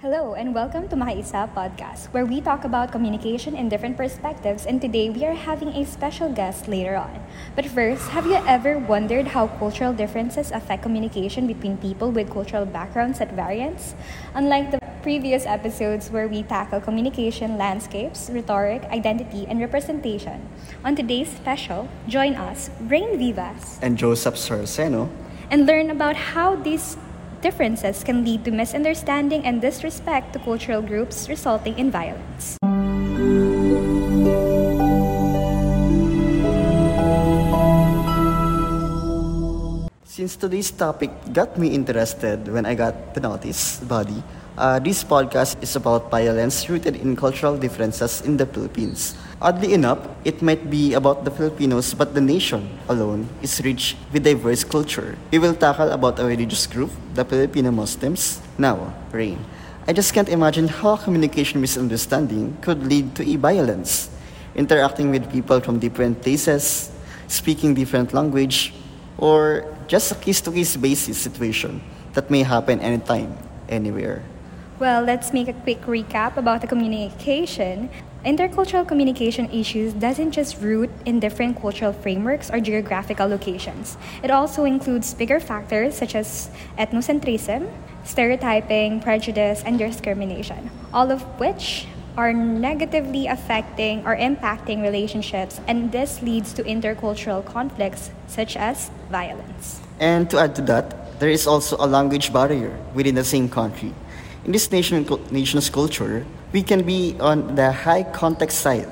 Hello and welcome to Makaisa podcast, where we talk about communication in different perspectives. And today we are having a special guest later on. But first, have you ever wondered how cultural differences affect communication between people with cultural backgrounds at variance? Unlike the previous episodes where we tackle communication landscapes, rhetoric, identity, and representation, on today's special, join us, Brain Vivas, and Joseph Sorceno, and learn about how these differences can lead to misunderstanding and disrespect to cultural groups, resulting in violence. Since today's topic got me interested when I got the notice, Body, uh, this podcast is about violence rooted in cultural differences in the Philippines. Oddly enough, it might be about the Filipinos, but the nation alone is rich with diverse culture. We will tackle about a religious group, the Filipino Muslims. Now, Rain, I just can't imagine how communication misunderstanding could lead to a violence. Interacting with people from different places, speaking different language, or just a case-to-case basis situation that may happen anytime, anywhere. Well, let's make a quick recap about the communication. Intercultural communication issues doesn't just root in different cultural frameworks or geographical locations. It also includes bigger factors such as ethnocentrism, stereotyping, prejudice, and discrimination, all of which are negatively affecting or impacting relationships, and this leads to intercultural conflicts such as violence. And to add to that, there is also a language barrier within the same country. In this nation, nation's culture, we can be on the high context side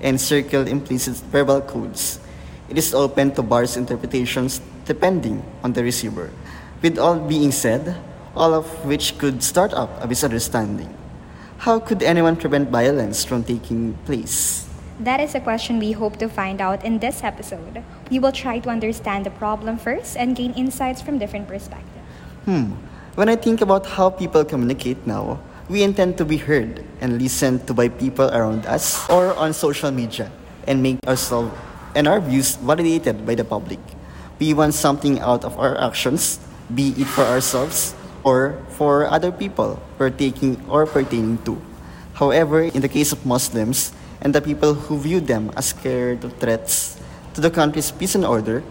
and circle implicit verbal codes. It is open to various interpretations depending on the receiver. With all being said, all of which could start up a misunderstanding. How could anyone prevent violence from taking place? That is a question we hope to find out in this episode. We will try to understand the problem first and gain insights from different perspectives. Hmm. When I think about how people communicate now, we intend to be heard and listened to by people around us or on social media and make ourselves and our views validated by the public. We want something out of our actions, be it for ourselves or for other people partaking or pertaining to. However, in the case of Muslims and the people who view them as scared of threats to the country's peace and order,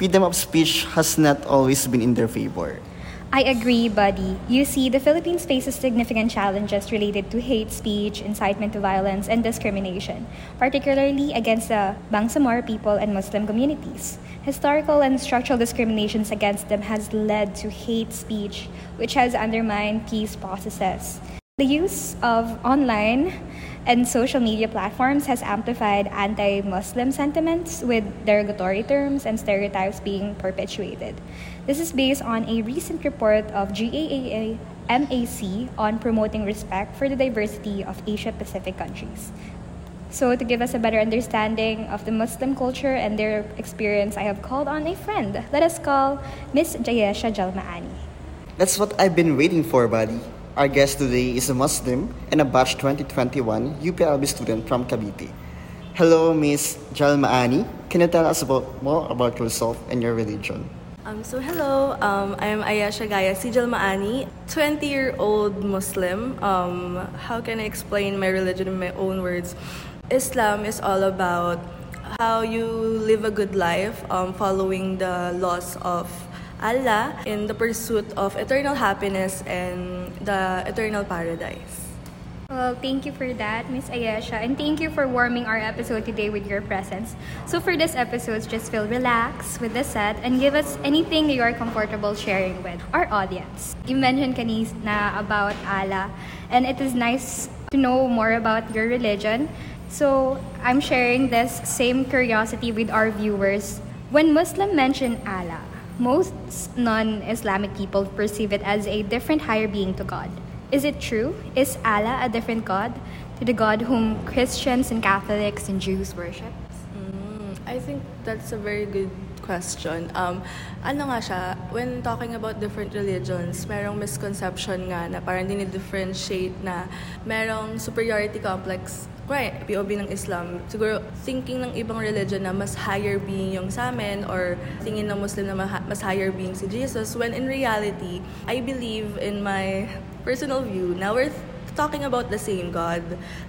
freedom of speech has not always been in their favor. I agree, Buddy. You see, the Philippines faces significant challenges related to hate speech, incitement to violence, and discrimination, particularly against the Bangsamoro people and Muslim communities. Historical and structural discriminations against them has led to hate speech, which has undermined peace processes. The use of online and social media platforms has amplified anti Muslim sentiments with derogatory terms and stereotypes being perpetuated. This is based on a recent report of GAA MAC on promoting respect for the diversity of Asia Pacific countries. So, to give us a better understanding of the Muslim culture and their experience, I have called on a friend. Let us call Miss Jayesha Jalmaani. That's what I've been waiting for, buddy. Our guest today is a Muslim and a batch 2021 UPLB student from Cavite. Hello, Miss Jalmaani. Can you tell us about more about yourself and your religion? Um, so hello, um, I'm Ayesha Gaya Si Jalmaani, 20-year-old Muslim. Um, how can I explain my religion in my own words? Islam is all about how you live a good life, um, following the laws of Allah in the pursuit of eternal happiness and the eternal paradise. Well, thank you for that, Miss Ayesha, and thank you for warming our episode today with your presence. So for this episode, just feel relaxed with the set and give us anything you are comfortable sharing with our audience. You mentioned kanina about Allah, and it is nice to know more about your religion. So I'm sharing this same curiosity with our viewers. When Muslim mention Allah, most non Islamic people perceive it as a different higher being to God. Is it true? Is Allah a different God to the God whom Christians and Catholics and Jews worship? Mm, I think that's a very good question. Um, ano nga siya, when talking about different religions, merong misconception nga na parang dinidifferentiate na merong superiority complex right, POV ng Islam, siguro thinking ng ibang religion na mas higher being yung sa amin or tingin ng Muslim na mas higher being si Jesus when in reality, I believe in my personal view. Now we're talking about the same God.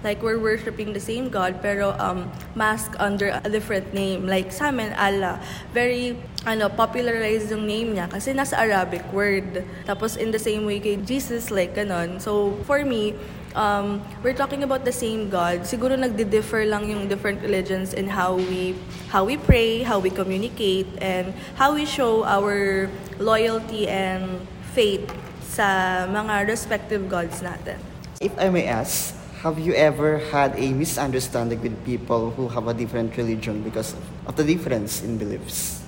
Like, we're worshiping the same God, pero um, masked under a different name. Like, sa amin, Allah. Very, ano, popularized yung name niya kasi nasa Arabic word. Tapos, in the same way kay Jesus, like, ganon. So, for me, um, we're talking about the same God. Siguro nagdi-differ lang yung different religions in how we how we pray, how we communicate, and how we show our loyalty and faith sa mga respective gods natin. If I may ask, have you ever had a misunderstanding with people who have a different religion because of the difference in beliefs?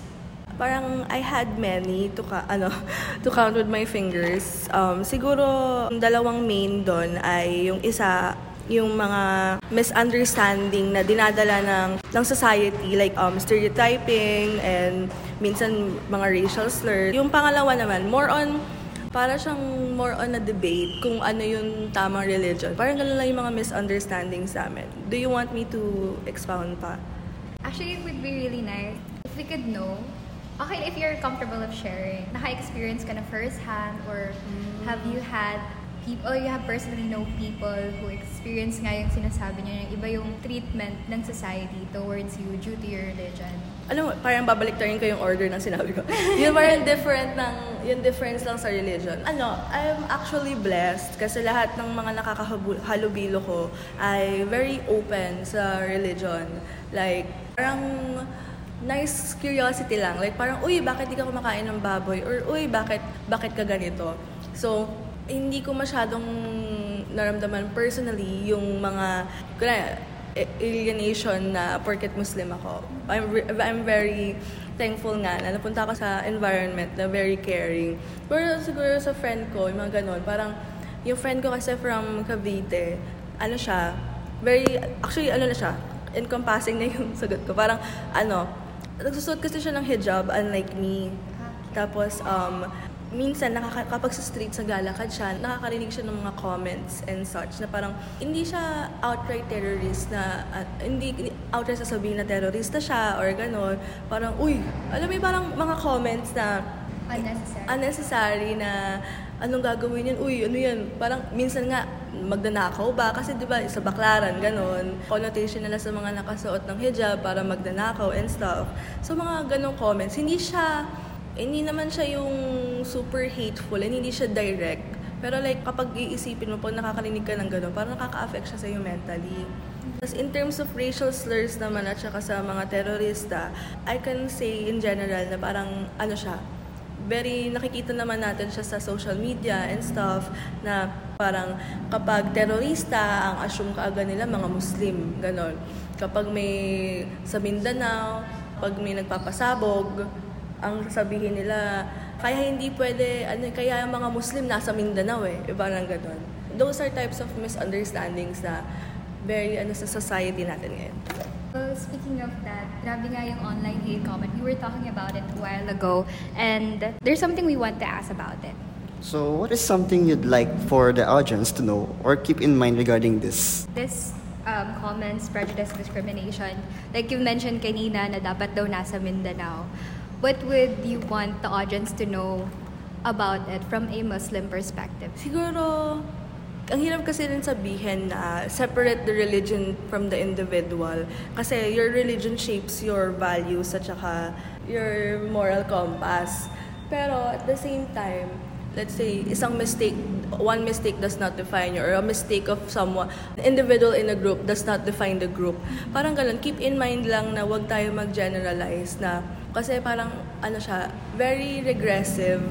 Parang I had many to ka, ano to count with my fingers. Um, siguro dalawang main doon ay yung isa yung mga misunderstanding na dinadala ng ng society like um stereotyping and minsan mga racial slurs. Yung pangalawa naman more on para siyang more on a debate kung ano yung tamang religion. Parang ganun lang yung mga misunderstandings sa amin. Do you want me to expound pa? Actually, it would be really nice if we could know. Okay, if you're comfortable of sharing, naka-experience ka na firsthand or have you had people, you have personally know people who experience nga yung sinasabi niya, yung iba yung treatment ng society towards you due to your religion. Ano, parang babalik ko yung order ng sinabi ko. yung parang different ng, yung difference lang sa religion. Ano, I'm actually blessed kasi lahat ng mga nakakahalubilo ko ay very open sa religion. Like, parang nice curiosity lang. Like, parang, uy, bakit di ka kumakain ng baboy? Or, uy, bakit, bakit ka ganito? So, hindi ko masyadong naramdaman personally yung mga, kaya, alienation na porket Muslim ako. I'm, I'm very thankful nga na napunta ako sa environment na very caring. Pero siguro sa friend ko, yung mga ganun, parang yung friend ko kasi from Cavite, ano siya, very, actually ano na siya, encompassing na yung sagot ko. Parang ano, nagsusot kasi siya ng hijab unlike me. Tapos, um, minsan nakaka- kapag sa street sa galakad siya, nakakarinig siya ng mga comments and such na parang hindi siya outright terrorist na uh, hindi, hindi outright sasabihin na terrorista siya or gano'n. Parang, uy, alam mo parang mga comments na Unnecessary. unnecessary na anong gagawin yan? Uy, ano yan? Parang minsan nga, magdanakaw ba? Kasi di ba sa baklaran, ganon. Connotation nila sa mga nakasuot ng hijab para magdanakaw and stuff. So mga ganong comments, hindi siya hindi naman siya yung super hateful and hindi siya direct. Pero like, kapag iisipin mo, pag nakakarinig ka ng gano'n, parang nakaka-affect siya sa'yo mentally. Tapos in terms of racial slurs naman at saka sa mga terorista, I can say in general na parang ano siya, very nakikita naman natin siya sa social media and stuff na parang kapag terorista, ang assume kaagad nila mga Muslim, ganon. Kapag may sa Mindanao, pag may nagpapasabog, ang sasabihin nila, kaya hindi pwede, ano, kaya ang mga Muslim nasa Mindanao eh, iba lang ganun. Those are types of misunderstandings na very ano sa society natin ngayon. Well, speaking of that, grabe nga yung online hate comment. We were talking about it a while ago, and there's something we want to ask about it. So, what is something you'd like for the audience to know or keep in mind regarding this? This um, comments, prejudice, discrimination, like you mentioned kanina na dapat daw nasa Mindanao. What would you want the audience to know about it from a Muslim perspective? Siguro, ang hirap kasi rin sabihin na separate the religion from the individual. Kasi your religion shapes your values at saka your moral compass. Pero at the same time, let's say, isang mistake, one mistake does not define you, or a mistake of someone, individual in a group does not define the group. Parang ganun, keep in mind lang na wag tayo mag-generalize na, kasi parang, ano siya, very regressive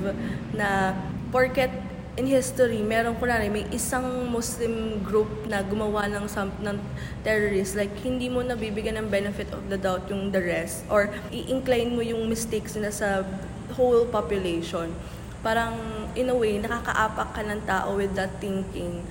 na porket in history, meron na may isang Muslim group na gumawa ng, some, ng terrorist, like, hindi mo nabibigyan ng benefit of the doubt yung the rest, or i-incline mo yung mistakes na sa whole population. Parang, in a way, nakakaapak ka ng tao with that thinking.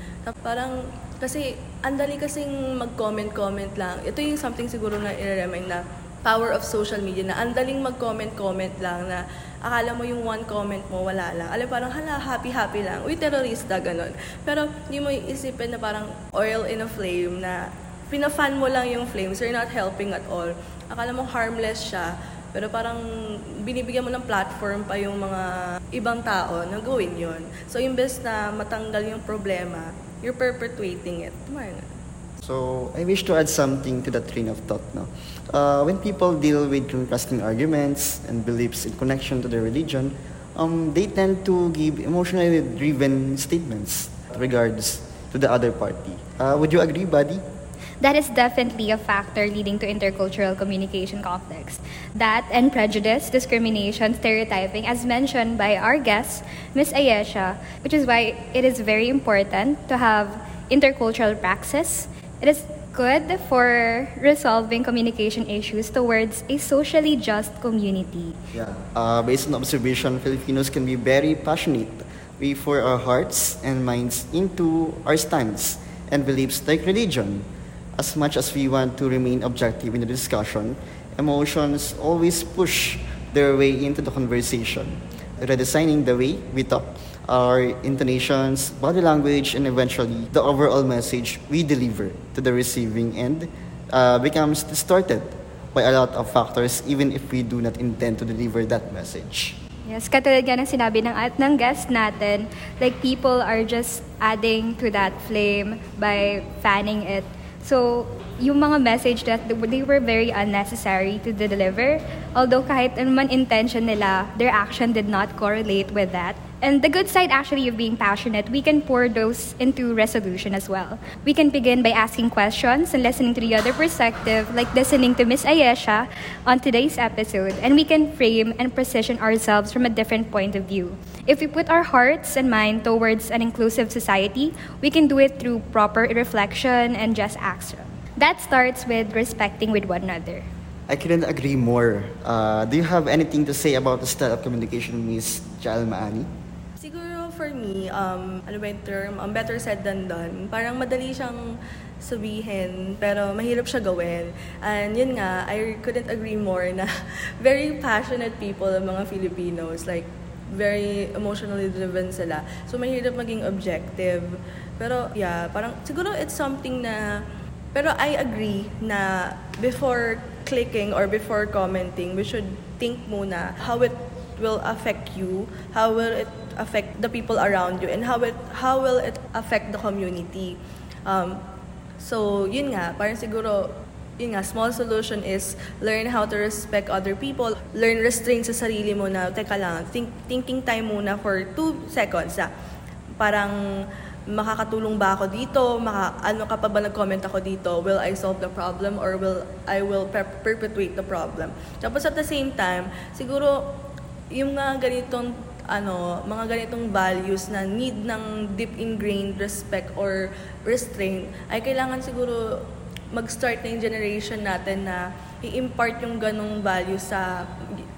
Parang, kasi, andali kasing mag-comment-comment lang. Ito yung something siguro na i-remind na power of social media na andaling mag-comment-comment lang na akala mo yung one comment mo, wala lang. Alam, parang hala, happy-happy lang. Uy, terorista, ganun. Pero hindi mo isipin na parang oil in a flame na pinafan mo lang yung flames, you're not helping at all. Akala mo harmless siya, Pero parang binibigyan mo ng platform pa yung mga ibang tao na gawin yon. So, imbes na matanggal yung problema, you're perpetuating it. Tama So, I wish to add something to that train of thought. No? Uh, when people deal with contrasting arguments and beliefs in connection to their religion, um, they tend to give emotionally driven statements regards to the other party. Uh, would you agree, buddy? That is definitely a factor leading to intercultural communication conflicts. That and prejudice, discrimination, stereotyping, as mentioned by our guest, Ms. Ayesha, which is why it is very important to have intercultural praxis it is good for resolving communication issues towards a socially just community. Yeah. Uh, based on observation, Filipinos can be very passionate. We pour our hearts and minds into our stance and beliefs like religion. As much as we want to remain objective in the discussion, emotions always push their way into the conversation, redesigning the way we talk our intonations, body language, and eventually the overall message we deliver to the receiving end uh, becomes distorted by a lot of factors even if we do not intend to deliver that message. Yes, katulad nga ng sinabi ng, at ng guest natin, like people are just adding to that flame by fanning it. So, yung mga message that they were very unnecessary to deliver. Although kahit naman intention nila, their action did not correlate with that. And the good side actually of being passionate, we can pour those into resolution as well. We can begin by asking questions and listening to the other perspective, like listening to Miss Ayesha on today's episode, and we can frame and position ourselves from a different point of view. If we put our hearts and mind towards an inclusive society, we can do it through proper reflection and just action. That starts with respecting with one another. I couldn't agree more. Uh, do you have anything to say about the style of communication, Miss Jalmaani? For me, um, ano ba yung term? Um, better said than done. Parang madali siyang sabihin, pero mahirap siya gawin. And yun nga, I couldn't agree more na very passionate people ang mga Filipinos. Like, very emotionally driven sila. So, mahirap maging objective. Pero, yeah, parang siguro it's something na... Pero I agree na before clicking or before commenting, we should think muna how it will affect you, how will it affect the people around you, and how it how will it affect the community. Um, so yun nga, parang siguro yun nga, small solution is learn how to respect other people. Learn restraint sa sarili mo na, teka lang, think, thinking time muna for two seconds. Ah. Parang, makakatulong ba ako dito? Maka, ano ka pa ba nag-comment ako dito? Will I solve the problem or will I will per- perpetuate the problem? Tapos at the same time, siguro, yung nga ganitong ano, mga ganitong values na need ng deep ingrained respect or restraint, ay kailangan siguro mag-start na yung generation natin na i-impart yung ganong value sa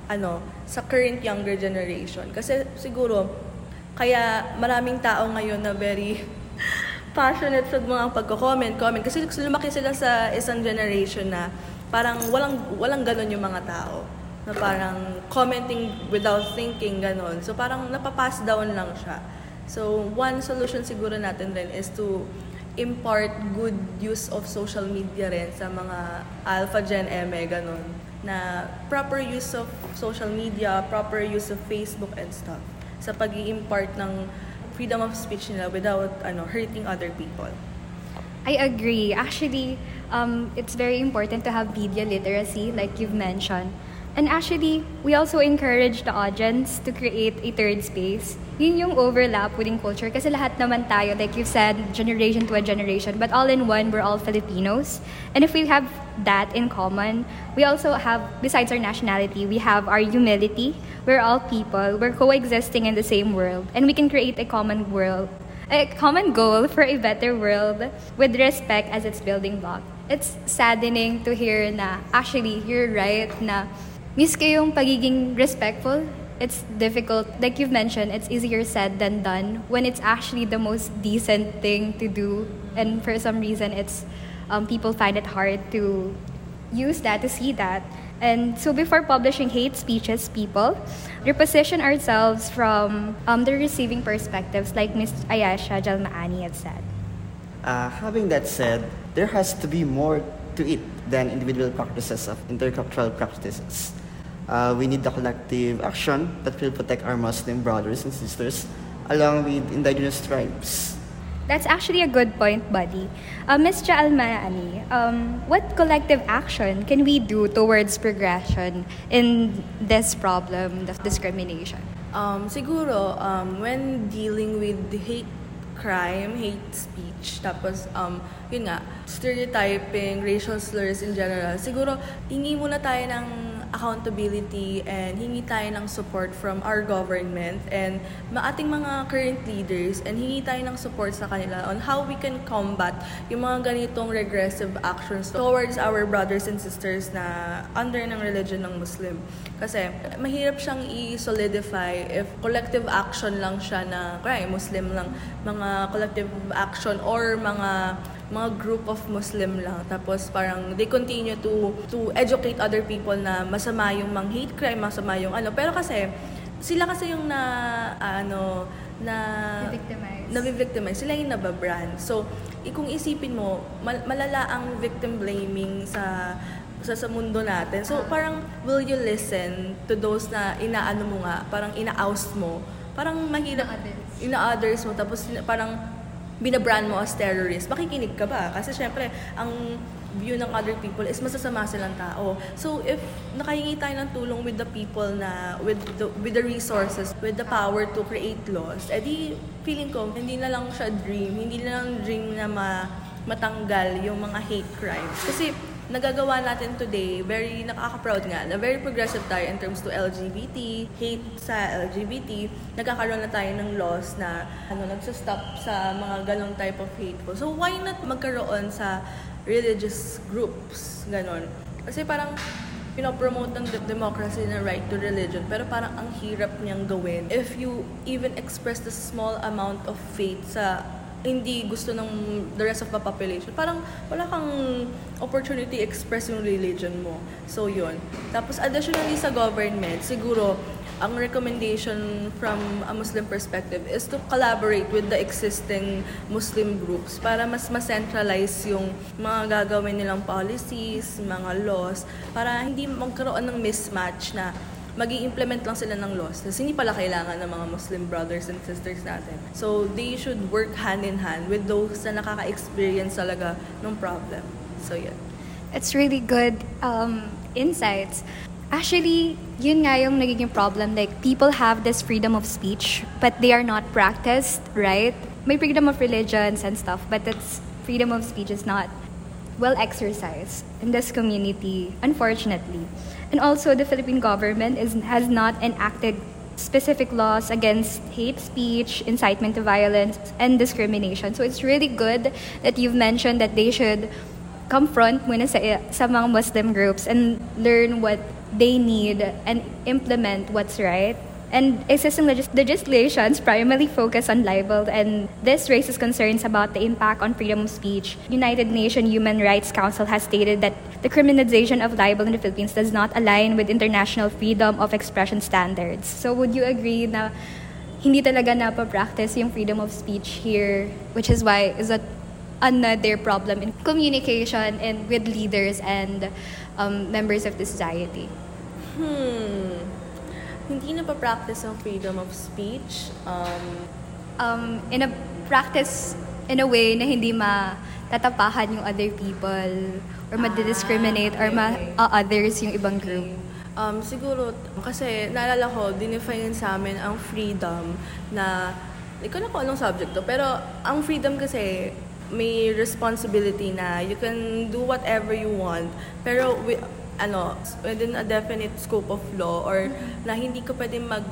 ano sa current younger generation. Kasi siguro kaya maraming tao ngayon na very passionate sa mga pagko-comment comment. Kasi lumaki sila sa isang generation na parang walang walang ganon yung mga tao na parang commenting without thinking, ganon. So parang napapass down lang siya. So one solution siguro natin rin is to impart good use of social media rin sa mga Alpha Gen M, ganon. Na proper use of social media, proper use of Facebook and stuff. Sa pag impart ng freedom of speech nila without ano hurting other people. I agree. Actually, um, it's very important to have media literacy, like you've mentioned. And actually, we also encourage the audience to create a third space. Yun yung overlap within culture kasi lahat naman tayo, like you said, generation to a generation, but all in one, we're all Filipinos. And if we have that in common, we also have, besides our nationality, we have our humility. We're all people. We're coexisting in the same world. And we can create a common world, a common goal for a better world with respect as its building block. It's saddening to hear na, actually, you're right na miski yung pagiging respectful, it's difficult. Like you've mentioned, it's easier said than done when it's actually the most decent thing to do. And for some reason, it's um, people find it hard to use that, to see that. And so before publishing hate speeches, people reposition ourselves from um, the receiving perspectives, like Ms. Ayasha Jalmaani had said. Uh, having that said, there has to be more to it than individual practices of intercultural practices. Uh, we need the collective action that will protect our Muslim brothers and sisters along with indigenous tribes. That's actually a good point, buddy. Uh, Ms. Almaani, um, what collective action can we do towards progression in this problem of discrimination? Um, siguro, um, when dealing with hate crime, hate speech, tapos, um, yun nga, stereotyping, racial slurs in general, siguro, hingi muna tayo ng accountability and hingi tayo ng support from our government and maating mga current leaders and hingi tayo ng support sa kanila on how we can combat yung mga ganitong regressive actions towards our brothers and sisters na under ng religion ng Muslim. Kasi mahirap siyang i-solidify if collective action lang siya na, kaya Muslim lang, mga collective action or mga mga group of Muslim lang. Tapos parang they continue to to educate other people na masama yung mang hate crime, masama yung ano. Pero kasi sila kasi yung na ano na victimize na victimize sila yung nababrand. So, kung isipin mo, mal- malala ang victim blaming sa sa, sa mundo natin. So, Ah. parang will you listen to those na inaano mo nga, parang ina-oust mo. Parang mahirap Ina-others. ina-others mo tapos parang binabrand mo as terrorist, makikinig ka ba? Kasi syempre, ang view ng other people is masasama silang tao. So if nakahingi tayo ng tulong with the people na with the, with the resources, with the power to create laws, edi feeling ko hindi na lang siya dream, hindi na lang dream na ma, matanggal yung mga hate crimes. Kasi nagagawa natin today, very nakaka-proud nga, na very progressive tayo in terms to LGBT, hate sa LGBT, nagkakaroon na tayo ng laws na ano, nagsastop sa mga ganong type of hateful. So why not magkaroon sa religious groups, ganon. Kasi parang pinopromote ng de- democracy na right to religion, pero parang ang hirap niyang gawin if you even express the small amount of faith sa hindi gusto ng the rest of the population. Parang wala kang opportunity express yung religion mo. So, yun. Tapos, additionally sa government, siguro, ang recommendation from a Muslim perspective is to collaborate with the existing Muslim groups para mas ma-centralize yung mga gagawin nilang policies, mga laws, para hindi magkaroon ng mismatch na mag implement lang sila ng laws. Kasi hindi pala kailangan ng mga Muslim brothers and sisters natin. So, they should work hand in hand with those na nakaka-experience talaga ng problem. So, yun. It's really good um, insights. Actually, yun nga yung nagiging problem. Like, people have this freedom of speech, but they are not practiced, right? May freedom of religions and stuff, but it's freedom of speech is not well exercised in this community, unfortunately. And also, the Philippine government is, has not enacted specific laws against hate speech, incitement to violence, and discrimination. So it's really good that you've mentioned that they should confront muna sa, sa mga Muslim groups and learn what they need and implement what's right. And existing legis- legislations primarily focus on libel, and this raises concerns about the impact on freedom of speech. United Nations Human Rights Council has stated that the criminalization of libel in the Philippines does not align with international freedom of expression standards. So would you agree na hindi talaga napapractice yung freedom of speech here, which is why is that another problem in communication and with leaders and um, members of the society? Hmm. Hindi na pa practice ang freedom of speech. Um, um, in a practice in a way na hindi matatapahan yung other people or ma-discriminate or ma-others yung ibang group. Um, siguro, kasi naalala ko, dinefine sa amin ang freedom na, hindi ko na kung anong subject to, pero ang freedom kasi may responsibility na you can do whatever you want, pero wi- ano, within a definite scope of law or na hindi ka pwede mag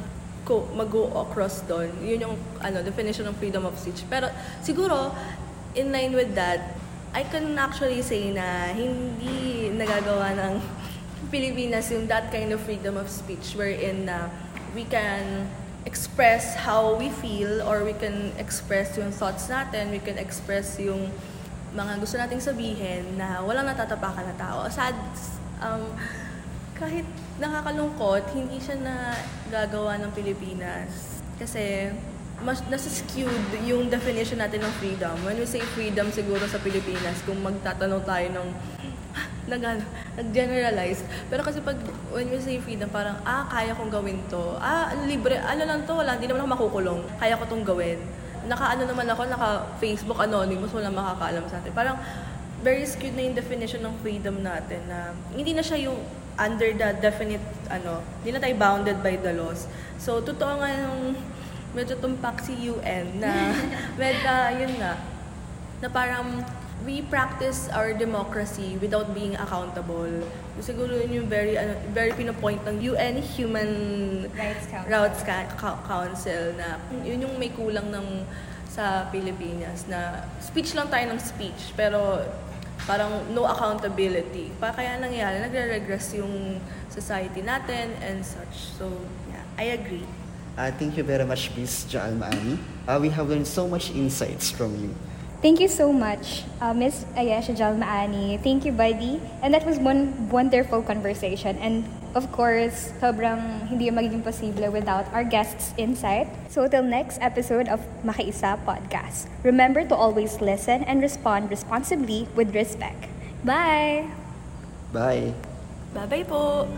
go, mag-go across doon. Yun yung ano, definition of freedom of speech. Pero siguro, in line with that, I can actually say na hindi nagagawa ng Pilipinas yung that kind of freedom of speech wherein na we can express how we feel or we can express yung thoughts natin, we can express yung mga gusto nating sabihin na walang natatapakan na tao. Sad, um, kahit nakakalungkot, hindi siya na gagawa ng Pilipinas. Kasi mas nasa skewed yung definition natin ng freedom. When we say freedom siguro sa Pilipinas, kung magtatanong tayo ng nag, nag-generalize. Pero kasi pag, when you say freedom, parang, ah, kaya kong gawin to. Ah, libre, ano lang to, wala, hindi naman ako makukulong. Kaya ko tong gawin. Naka-ano naman ako, naka-Facebook anonymous, wala makakaalam sa atin. Parang, very skewed na yung definition ng freedom natin na hindi na siya yung under the definite, ano, hindi na tayo bounded by the laws. So, totoo nga yung medyo tumpak si UN na, medyo, yun nga, na parang we practice our democracy without being accountable. Siguro yun yung very, ano, very pinopoint ng UN Human Rights Council. Rights Ca- Council na yun yung may kulang ng sa Pilipinas na speech lang tayo ng speech pero parang no accountability. Pa kaya nangyayari, nagre-regress yung society natin and such. So, yeah, I agree. Uh, thank you very much, Miss Jaal Maani. Uh, we have learned so much insights from you. Thank you so much, uh, Miss Ayesha Jalmaani. Thank you, buddy. And that was one wonderful conversation. And of course, sobrang hindi yung magiging posible without our guests' insight. So till next episode of Makiisa Podcast, remember to always listen and respond responsibly with respect. Bye! Bye. Bye-bye po!